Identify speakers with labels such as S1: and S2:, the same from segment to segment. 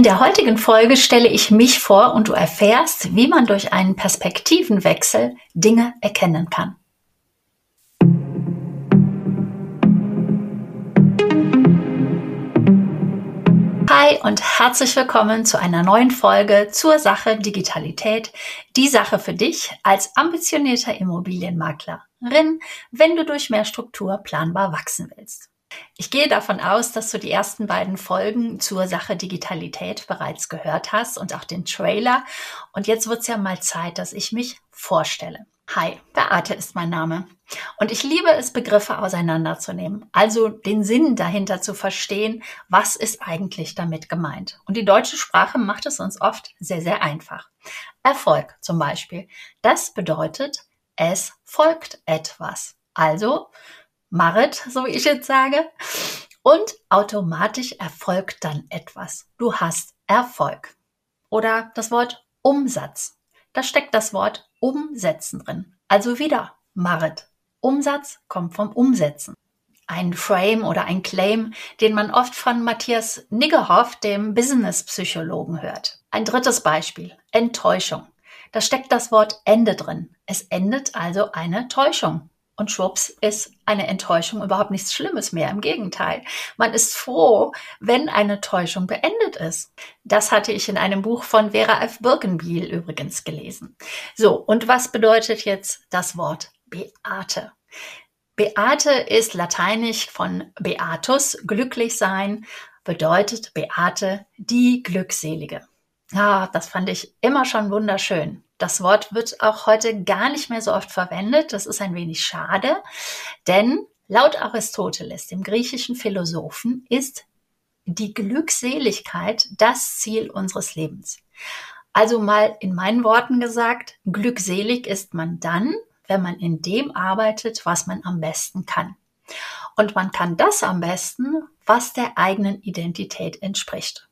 S1: In der heutigen Folge stelle ich mich vor und du erfährst, wie man durch einen Perspektivenwechsel Dinge erkennen kann. Hi und herzlich willkommen zu einer neuen Folge zur Sache Digitalität. Die Sache für dich als ambitionierter Immobilienmaklerin, wenn du durch mehr Struktur planbar wachsen willst. Ich gehe davon aus, dass du die ersten beiden Folgen zur Sache Digitalität bereits gehört hast und auch den Trailer. Und jetzt wird es ja mal Zeit, dass ich mich vorstelle. Hi, Beate ist mein Name. Und ich liebe es, Begriffe auseinanderzunehmen, also den Sinn dahinter zu verstehen, was ist eigentlich damit gemeint. Und die deutsche Sprache macht es uns oft sehr, sehr einfach. Erfolg zum Beispiel. Das bedeutet, es folgt etwas. Also Marit, so wie ich jetzt sage. Und automatisch erfolgt dann etwas. Du hast Erfolg. Oder das Wort Umsatz. Da steckt das Wort Umsetzen drin. Also wieder Marit. Umsatz kommt vom Umsetzen. Ein Frame oder ein Claim, den man oft von Matthias Niggerhoff, dem Business-Psychologen, hört. Ein drittes Beispiel. Enttäuschung. Da steckt das Wort Ende drin. Es endet also eine Täuschung. Und schwupps ist eine Enttäuschung überhaupt nichts Schlimmes mehr. Im Gegenteil. Man ist froh, wenn eine Täuschung beendet ist. Das hatte ich in einem Buch von Vera F. Birkenbiel übrigens gelesen. So, und was bedeutet jetzt das Wort Beate? Beate ist lateinisch von Beatus, glücklich sein, bedeutet Beate die Glückselige. Ja, das fand ich immer schon wunderschön. Das Wort wird auch heute gar nicht mehr so oft verwendet. Das ist ein wenig schade, denn laut Aristoteles, dem griechischen Philosophen, ist die Glückseligkeit das Ziel unseres Lebens. Also mal in meinen Worten gesagt, glückselig ist man dann, wenn man in dem arbeitet, was man am besten kann. Und man kann das am besten, was der eigenen Identität entspricht.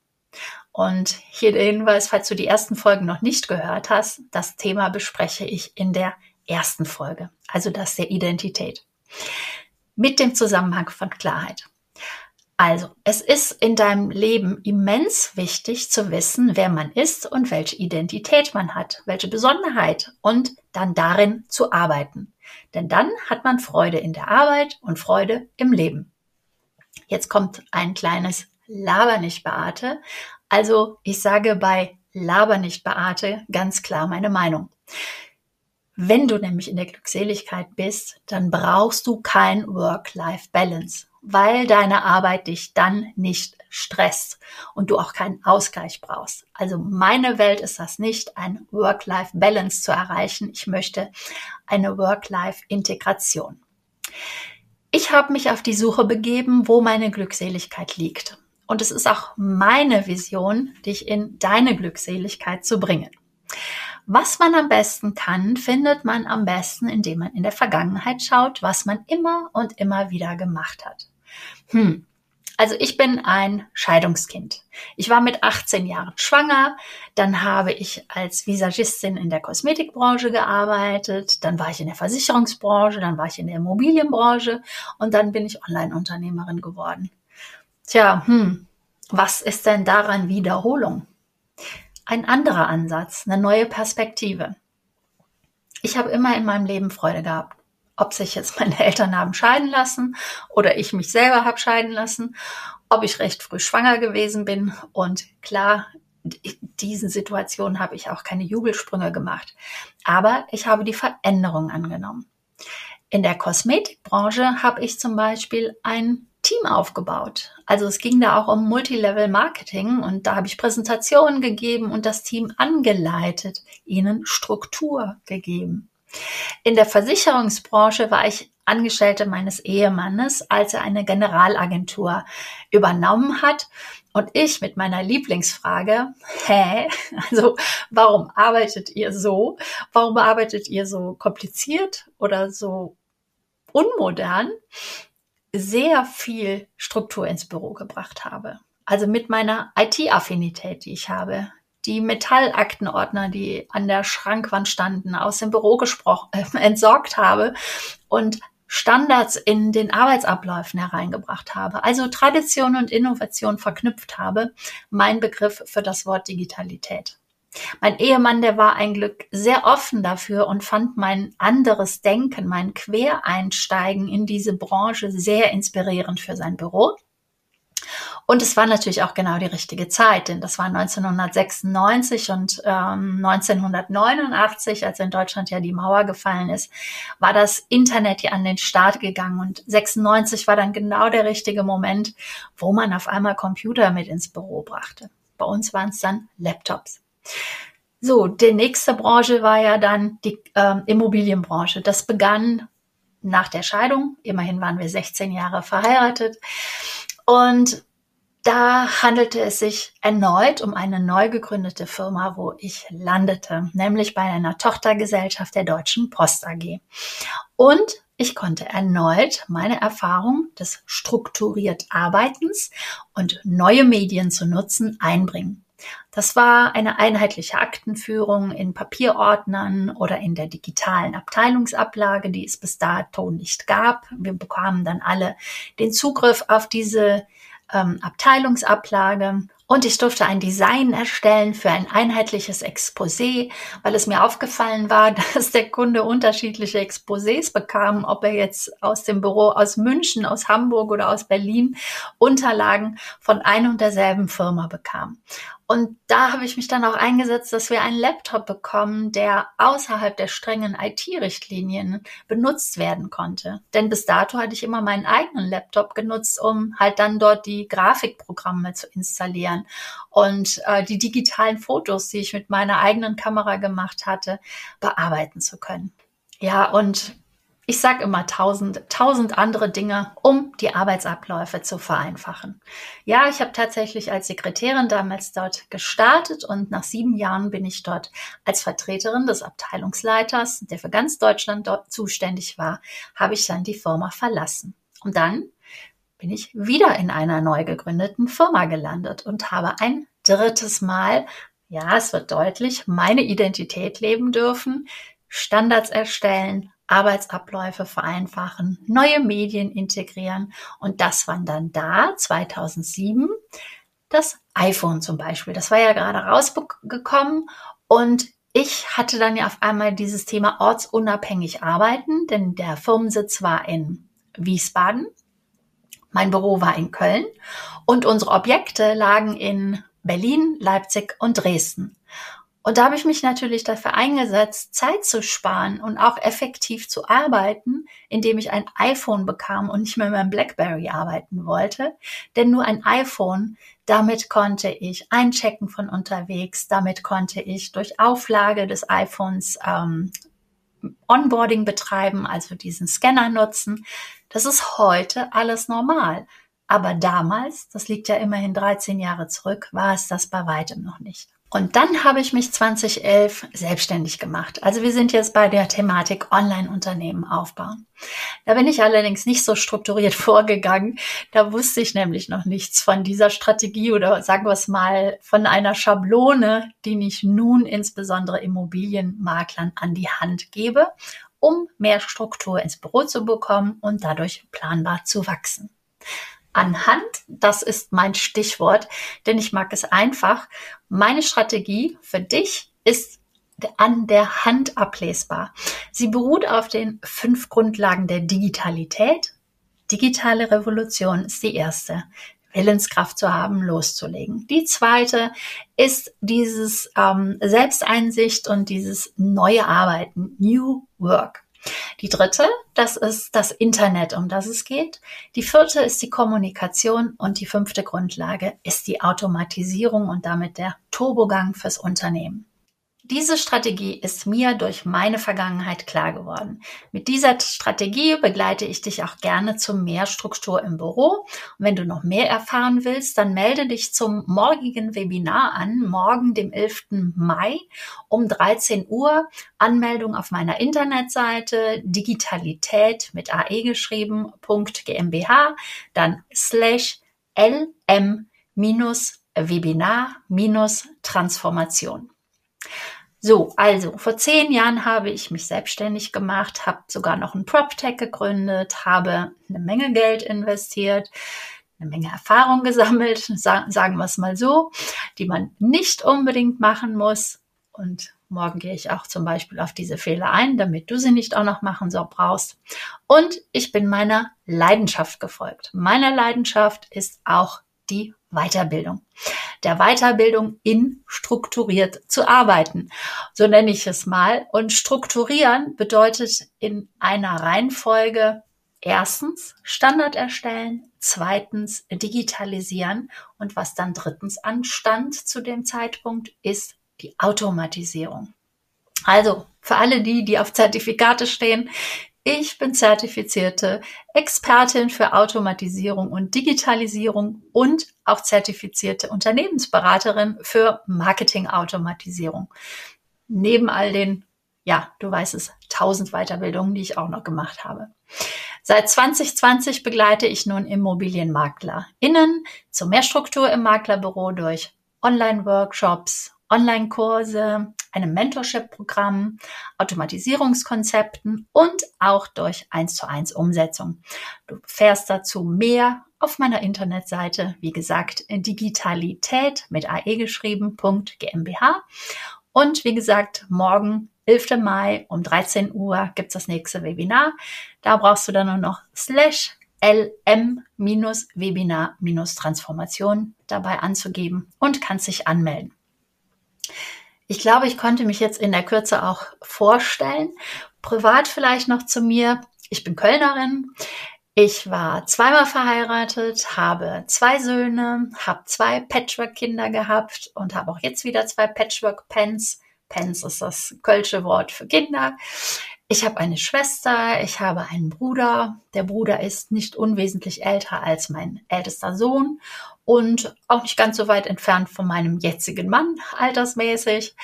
S1: Und hier der Hinweis, falls du die ersten Folgen noch nicht gehört hast, das Thema bespreche ich in der ersten Folge, also das der Identität. Mit dem Zusammenhang von Klarheit. Also, es ist in deinem Leben immens wichtig zu wissen, wer man ist und welche Identität man hat, welche Besonderheit und dann darin zu arbeiten. Denn dann hat man Freude in der Arbeit und Freude im Leben. Jetzt kommt ein kleines Laber nicht Beate, also ich sage bei Laber nicht Beate ganz klar meine Meinung. Wenn du nämlich in der Glückseligkeit bist, dann brauchst du kein Work-Life-Balance, weil deine Arbeit dich dann nicht stresst und du auch keinen Ausgleich brauchst. Also meine Welt ist das nicht, ein Work-Life-Balance zu erreichen. Ich möchte eine Work-Life-Integration. Ich habe mich auf die Suche begeben, wo meine Glückseligkeit liegt. Und es ist auch meine Vision, dich in deine Glückseligkeit zu bringen. Was man am besten kann, findet man am besten, indem man in der Vergangenheit schaut, was man immer und immer wieder gemacht hat. Hm. Also ich bin ein Scheidungskind. Ich war mit 18 Jahren schwanger, dann habe ich als Visagistin in der Kosmetikbranche gearbeitet, dann war ich in der Versicherungsbranche, dann war ich in der Immobilienbranche und dann bin ich Online-Unternehmerin geworden. Tja, hm, was ist denn daran Wiederholung? Ein anderer Ansatz, eine neue Perspektive. Ich habe immer in meinem Leben Freude gehabt. Ob sich jetzt meine Eltern haben scheiden lassen oder ich mich selber habe scheiden lassen, ob ich recht früh schwanger gewesen bin. Und klar, diesen Situationen habe ich auch keine Jubelsprünge gemacht. Aber ich habe die Veränderung angenommen. In der Kosmetikbranche habe ich zum Beispiel ein Team aufgebaut. Also es ging da auch um Multilevel Marketing und da habe ich Präsentationen gegeben und das Team angeleitet, ihnen Struktur gegeben. In der Versicherungsbranche war ich Angestellte meines Ehemannes, als er eine Generalagentur übernommen hat. Und ich mit meiner Lieblingsfrage, hä? Also, warum arbeitet ihr so? Warum arbeitet ihr so kompliziert oder so unmodern? Sehr viel Struktur ins Büro gebracht habe. Also mit meiner IT-Affinität, die ich habe, die Metallaktenordner, die an der Schrankwand standen, aus dem Büro gesprochen, äh, entsorgt habe und Standards in den Arbeitsabläufen hereingebracht habe, also Tradition und Innovation verknüpft habe, mein Begriff für das Wort Digitalität. Mein Ehemann, der war ein Glück sehr offen dafür und fand mein anderes Denken, mein Quereinsteigen in diese Branche sehr inspirierend für sein Büro. Und es war natürlich auch genau die richtige Zeit, denn das war 1996 und ähm, 1989, als in Deutschland ja die Mauer gefallen ist, war das Internet ja an den Start gegangen und 96 war dann genau der richtige Moment, wo man auf einmal Computer mit ins Büro brachte. Bei uns waren es dann Laptops. So, die nächste Branche war ja dann die ähm, Immobilienbranche. Das begann nach der Scheidung. Immerhin waren wir 16 Jahre verheiratet. Und da handelte es sich erneut um eine neu gegründete Firma, wo ich landete, nämlich bei einer Tochtergesellschaft der Deutschen Post AG. Und ich konnte erneut meine Erfahrung des strukturiert Arbeitens und neue Medien zu nutzen einbringen. Das war eine einheitliche Aktenführung in Papierordnern oder in der digitalen Abteilungsablage, die es bis dato nicht gab. Wir bekamen dann alle den Zugriff auf diese ähm, Abteilungsablage und ich durfte ein Design erstellen für ein einheitliches Exposé, weil es mir aufgefallen war, dass der Kunde unterschiedliche Exposés bekam, ob er jetzt aus dem Büro aus München, aus Hamburg oder aus Berlin Unterlagen von ein und derselben Firma bekam. Und da habe ich mich dann auch eingesetzt, dass wir einen Laptop bekommen, der außerhalb der strengen IT-Richtlinien benutzt werden konnte. Denn bis dato hatte ich immer meinen eigenen Laptop genutzt, um halt dann dort die Grafikprogramme zu installieren und äh, die digitalen Fotos, die ich mit meiner eigenen Kamera gemacht hatte, bearbeiten zu können. Ja, und ich sage immer tausend, tausend andere Dinge, um die Arbeitsabläufe zu vereinfachen. Ja, ich habe tatsächlich als Sekretärin damals dort gestartet und nach sieben Jahren bin ich dort als Vertreterin des Abteilungsleiters, der für ganz Deutschland dort zuständig war, habe ich dann die Firma verlassen. Und dann bin ich wieder in einer neu gegründeten Firma gelandet und habe ein drittes Mal, ja, es wird deutlich, meine Identität leben dürfen, Standards erstellen, Arbeitsabläufe vereinfachen, neue Medien integrieren. Und das waren dann da 2007 das iPhone zum Beispiel. Das war ja gerade rausgekommen und ich hatte dann ja auf einmal dieses Thema ortsunabhängig arbeiten, denn der Firmensitz war in Wiesbaden. Mein Büro war in Köln und unsere Objekte lagen in Berlin, Leipzig und Dresden. Und da habe ich mich natürlich dafür eingesetzt, Zeit zu sparen und auch effektiv zu arbeiten, indem ich ein iPhone bekam und nicht mehr mit meinem BlackBerry arbeiten wollte. Denn nur ein iPhone, damit konnte ich einchecken von unterwegs, damit konnte ich durch Auflage des iPhones ähm, Onboarding betreiben, also diesen Scanner nutzen. Das ist heute alles normal. Aber damals, das liegt ja immerhin 13 Jahre zurück, war es das bei weitem noch nicht. Und dann habe ich mich 2011 selbstständig gemacht. Also wir sind jetzt bei der Thematik Online-Unternehmen aufbauen. Da bin ich allerdings nicht so strukturiert vorgegangen. Da wusste ich nämlich noch nichts von dieser Strategie oder sagen wir es mal von einer Schablone, die ich nun insbesondere Immobilienmaklern an die Hand gebe, um mehr Struktur ins Büro zu bekommen und dadurch planbar zu wachsen anhand. Das ist mein Stichwort, denn ich mag es einfach. Meine Strategie für dich ist an der Hand ablesbar. Sie beruht auf den fünf Grundlagen der Digitalität. Digitale Revolution ist die erste. Willenskraft zu haben, loszulegen. Die zweite ist dieses ähm, Selbsteinsicht und dieses neue Arbeiten, New Work. Die dritte, das ist das Internet, um das es geht. Die vierte ist die Kommunikation und die fünfte Grundlage ist die Automatisierung und damit der Turbogang fürs Unternehmen. Diese Strategie ist mir durch meine Vergangenheit klar geworden. Mit dieser Strategie begleite ich dich auch gerne zu mehr Struktur im Büro. Und wenn du noch mehr erfahren willst, dann melde dich zum morgigen Webinar an, morgen, dem 11. Mai um 13 Uhr. Anmeldung auf meiner Internetseite digitalität mit ae geschrieben, .gmbh, dann slash lm minus Webinar minus Transformation. So, also vor zehn Jahren habe ich mich selbstständig gemacht, habe sogar noch ein PropTech gegründet, habe eine Menge Geld investiert, eine Menge Erfahrung gesammelt, sagen wir es mal so, die man nicht unbedingt machen muss. Und morgen gehe ich auch zum Beispiel auf diese Fehler ein, damit du sie nicht auch noch machen so brauchst. Und ich bin meiner Leidenschaft gefolgt. Meine Leidenschaft ist auch die Weiterbildung. Der Weiterbildung in strukturiert zu arbeiten. So nenne ich es mal. Und strukturieren bedeutet in einer Reihenfolge erstens Standard erstellen, zweitens digitalisieren und was dann drittens anstand zu dem Zeitpunkt ist die Automatisierung. Also für alle die, die auf Zertifikate stehen, ich bin zertifizierte Expertin für Automatisierung und Digitalisierung und auch zertifizierte Unternehmensberaterin für Marketingautomatisierung. Neben all den, ja, du weißt es, tausend Weiterbildungen, die ich auch noch gemacht habe. Seit 2020 begleite ich nun ImmobilienmaklerInnen zu mehr Struktur im Maklerbüro durch Online-Workshops, Online-Kurse, einem Mentorship-Programm, Automatisierungskonzepten und auch durch 1 zu 1 Umsetzung. Du fährst dazu mehr auf meiner Internetseite, wie gesagt, Digitalität mit AE geschrieben, .gmbH. Und wie gesagt, morgen, 11. Mai um 13 Uhr gibt's das nächste Webinar. Da brauchst du dann nur noch slash lm-webinar-transformation dabei anzugeben und kannst dich anmelden. Ich glaube, ich konnte mich jetzt in der Kürze auch vorstellen. Privat vielleicht noch zu mir. Ich bin Kölnerin. Ich war zweimal verheiratet, habe zwei Söhne, habe zwei Patchwork-Kinder gehabt und habe auch jetzt wieder zwei Patchwork-Pens. Pens ist das kölsche Wort für Kinder. Ich habe eine Schwester, ich habe einen Bruder. Der Bruder ist nicht unwesentlich älter als mein ältester Sohn und auch nicht ganz so weit entfernt von meinem jetzigen Mann altersmäßig.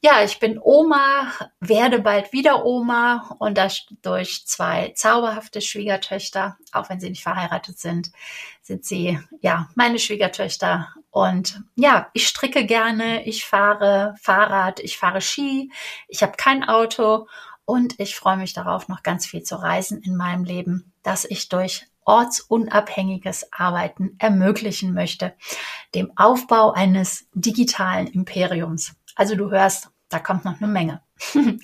S1: Ja, ich bin Oma, werde bald wieder Oma und das durch zwei zauberhafte Schwiegertöchter, auch wenn sie nicht verheiratet sind, sind sie ja meine Schwiegertöchter. Und ja, ich stricke gerne, ich fahre Fahrrad, ich fahre Ski, ich habe kein Auto und ich freue mich darauf, noch ganz viel zu reisen in meinem Leben, dass ich durch ortsunabhängiges Arbeiten ermöglichen möchte, dem Aufbau eines digitalen Imperiums. Also du hörst, da kommt noch eine Menge.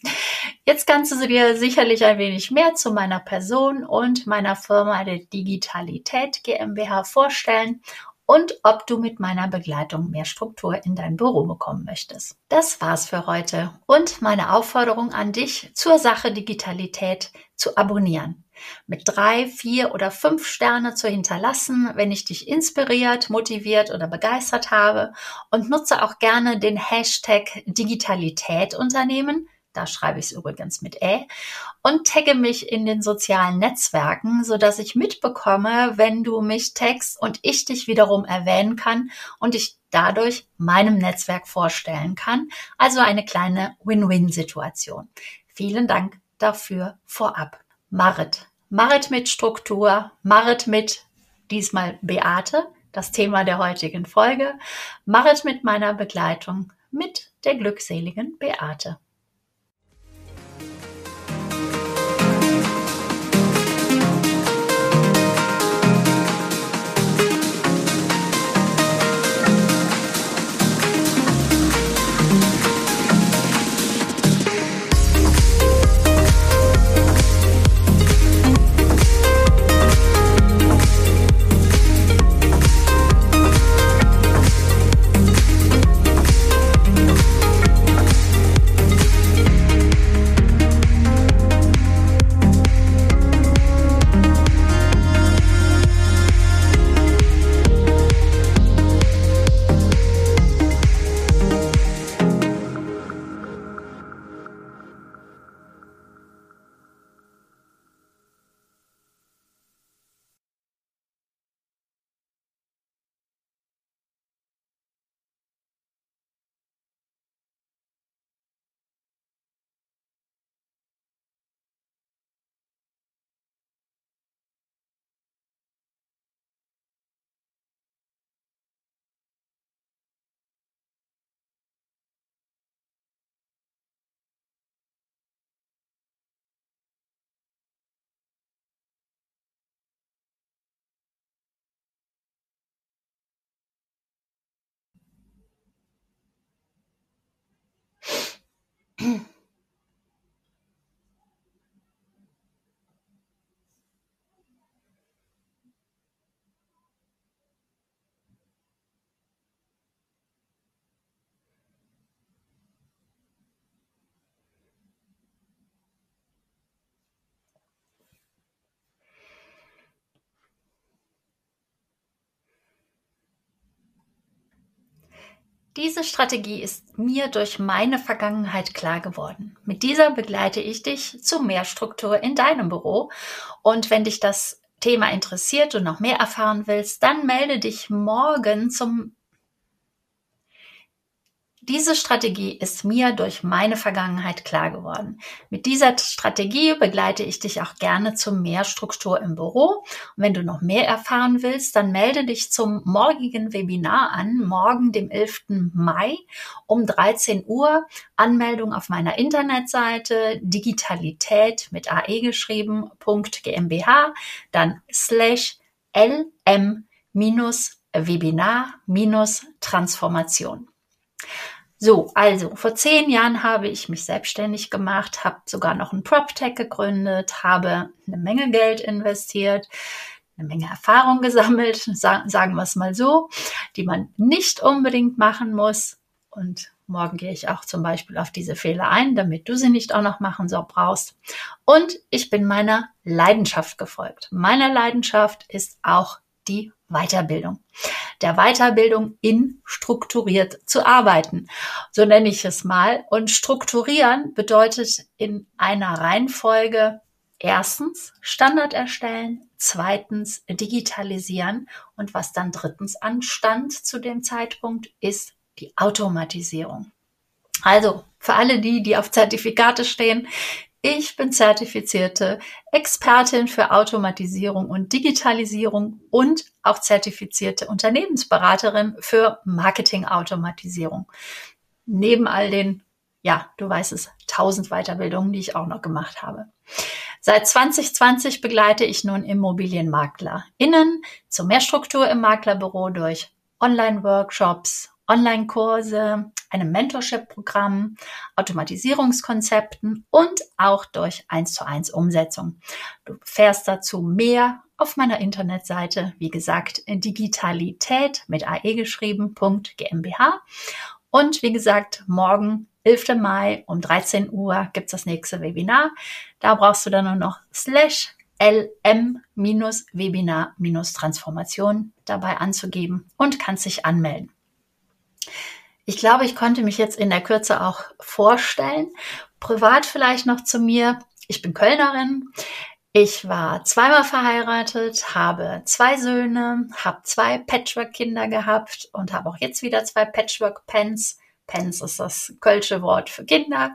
S1: Jetzt kannst du dir sicherlich ein wenig mehr zu meiner Person und meiner Firma der Digitalität GmbH vorstellen und ob du mit meiner Begleitung mehr Struktur in dein Büro bekommen möchtest. Das war's für heute und meine Aufforderung an dich zur Sache Digitalität zu abonnieren. Mit drei, vier oder fünf Sterne zu hinterlassen, wenn ich dich inspiriert, motiviert oder begeistert habe und nutze auch gerne den Hashtag Digitalität Unternehmen da schreibe ich es übrigens mit Ä, und tagge mich in den sozialen Netzwerken, so dass ich mitbekomme, wenn du mich taggst und ich dich wiederum erwähnen kann und ich dadurch meinem Netzwerk vorstellen kann. Also eine kleine Win-Win-Situation. Vielen Dank dafür vorab. Marit. Marit mit Struktur, Marit mit diesmal Beate, das Thema der heutigen Folge. Marit mit meiner Begleitung, mit der glückseligen Beate. Diese Strategie ist mir durch meine Vergangenheit klar geworden. Mit dieser begleite ich dich zu mehr Struktur in deinem Büro. Und wenn dich das Thema interessiert und noch mehr erfahren willst, dann melde dich morgen zum diese Strategie ist mir durch meine Vergangenheit klar geworden. Mit dieser Strategie begleite ich dich auch gerne zu mehr Struktur im Büro. Und wenn du noch mehr erfahren willst, dann melde dich zum morgigen Webinar an, morgen, dem 11. Mai um 13 Uhr. Anmeldung auf meiner Internetseite digitalität mit ae geschrieben, .gmbh, dann slash lm Webinar Transformation. So, also vor zehn Jahren habe ich mich selbstständig gemacht, habe sogar noch ein PropTech gegründet, habe eine Menge Geld investiert, eine Menge Erfahrung gesammelt, sagen, wir es mal so, die man nicht unbedingt machen muss. Und morgen gehe ich auch zum Beispiel auf diese Fehler ein, damit du sie nicht auch noch machen so brauchst. Und ich bin meiner Leidenschaft gefolgt. Meine Leidenschaft ist auch die Weiterbildung. Der Weiterbildung in strukturiert zu arbeiten. So nenne ich es mal. Und strukturieren bedeutet in einer Reihenfolge erstens Standard erstellen, zweitens digitalisieren und was dann drittens anstand zu dem Zeitpunkt ist die Automatisierung. Also für alle die, die auf Zertifikate stehen, ich bin zertifizierte Expertin für Automatisierung und Digitalisierung und auch zertifizierte Unternehmensberaterin für Marketingautomatisierung. Neben all den, ja, du weißt es, tausend Weiterbildungen, die ich auch noch gemacht habe. Seit 2020 begleite ich nun Immobilienmakler innen zu mehr Struktur im Maklerbüro durch Online-Workshops, Online-Kurse, einem Mentorship-Programm, Automatisierungskonzepten und auch durch 1 zu 1 Umsetzung. Du fährst dazu mehr auf meiner Internetseite, wie gesagt, Digitalität mit AE geschrieben.gmbH. Und wie gesagt, morgen, 11. Mai um 13 Uhr gibt's das nächste Webinar. Da brauchst du dann nur noch slash lm-webinar-transformation dabei anzugeben und kannst dich anmelden. Ich glaube, ich konnte mich jetzt in der Kürze auch vorstellen. Privat vielleicht noch zu mir. Ich bin Kölnerin. Ich war zweimal verheiratet, habe zwei Söhne, habe zwei Patchwork-Kinder gehabt und habe auch jetzt wieder zwei Patchwork-Pens. Pens ist das kölsche Wort für Kinder.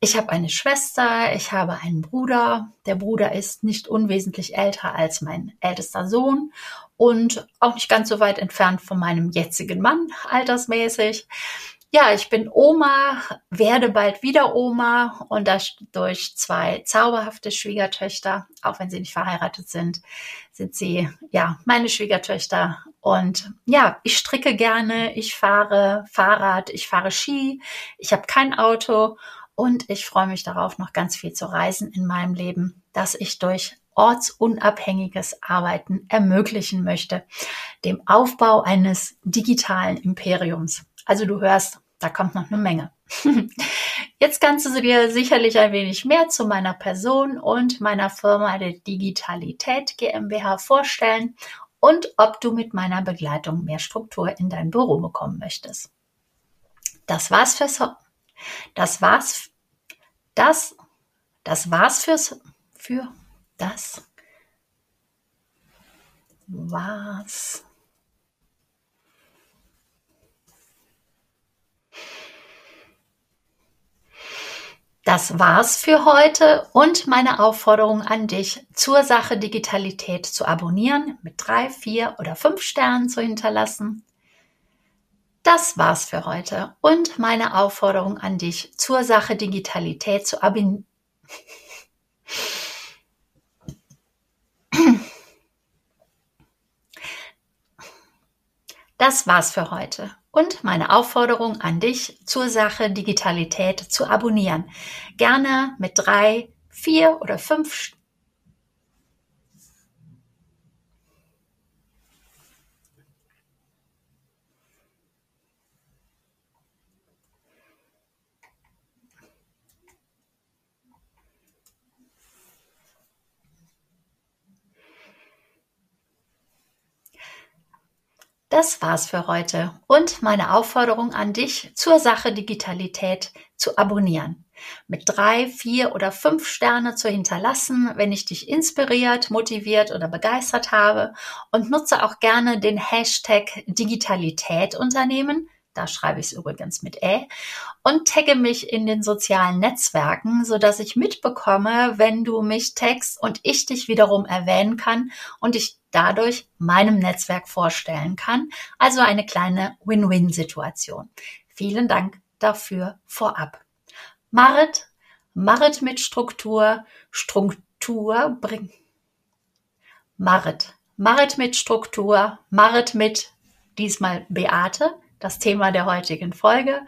S1: Ich habe eine Schwester, ich habe einen Bruder. Der Bruder ist nicht unwesentlich älter als mein ältester Sohn und auch nicht ganz so weit entfernt von meinem jetzigen Mann altersmäßig. Ja, ich bin Oma, werde bald wieder Oma und das durch zwei zauberhafte Schwiegertöchter, auch wenn sie nicht verheiratet sind, sind sie ja meine Schwiegertöchter. Und ja, ich stricke gerne, ich fahre Fahrrad, ich fahre Ski, ich habe kein Auto und ich freue mich darauf, noch ganz viel zu reisen in meinem Leben, dass ich durch ortsunabhängiges Arbeiten ermöglichen möchte, dem Aufbau eines digitalen Imperiums. Also du hörst, da kommt noch eine Menge. Jetzt kannst du dir sicherlich ein wenig mehr zu meiner Person und meiner Firma der Digitalität GmbH vorstellen und ob du mit meiner Begleitung mehr Struktur in dein Büro bekommen möchtest. Das war's fürs das war's das das war's fürs für das war's. Das war's für heute und meine Aufforderung an dich, zur Sache Digitalität zu abonnieren, mit drei, vier oder fünf Sternen zu hinterlassen. Das war's für heute und meine Aufforderung an dich, zur Sache Digitalität zu abonnieren. Das war's für heute und meine Aufforderung an dich zur Sache Digitalität zu abonnieren. Gerne mit drei, vier oder fünf Das war's für heute und meine Aufforderung an dich, zur Sache Digitalität zu abonnieren. Mit drei, vier oder fünf Sterne zu hinterlassen, wenn ich dich inspiriert, motiviert oder begeistert habe und nutze auch gerne den Hashtag Digitalität Unternehmen da schreibe ich es übrigens mit Ä, und tagge mich in den sozialen Netzwerken, so dass ich mitbekomme, wenn du mich taggst und ich dich wiederum erwähnen kann und ich dadurch meinem Netzwerk vorstellen kann. Also eine kleine Win-Win-Situation. Vielen Dank dafür vorab. Marit, Marit mit Struktur, Struktur bringt. Marit, Marit mit Struktur, Marit mit diesmal Beate, das Thema der heutigen Folge.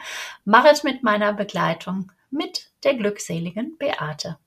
S1: Machet mit meiner Begleitung mit der glückseligen Beate.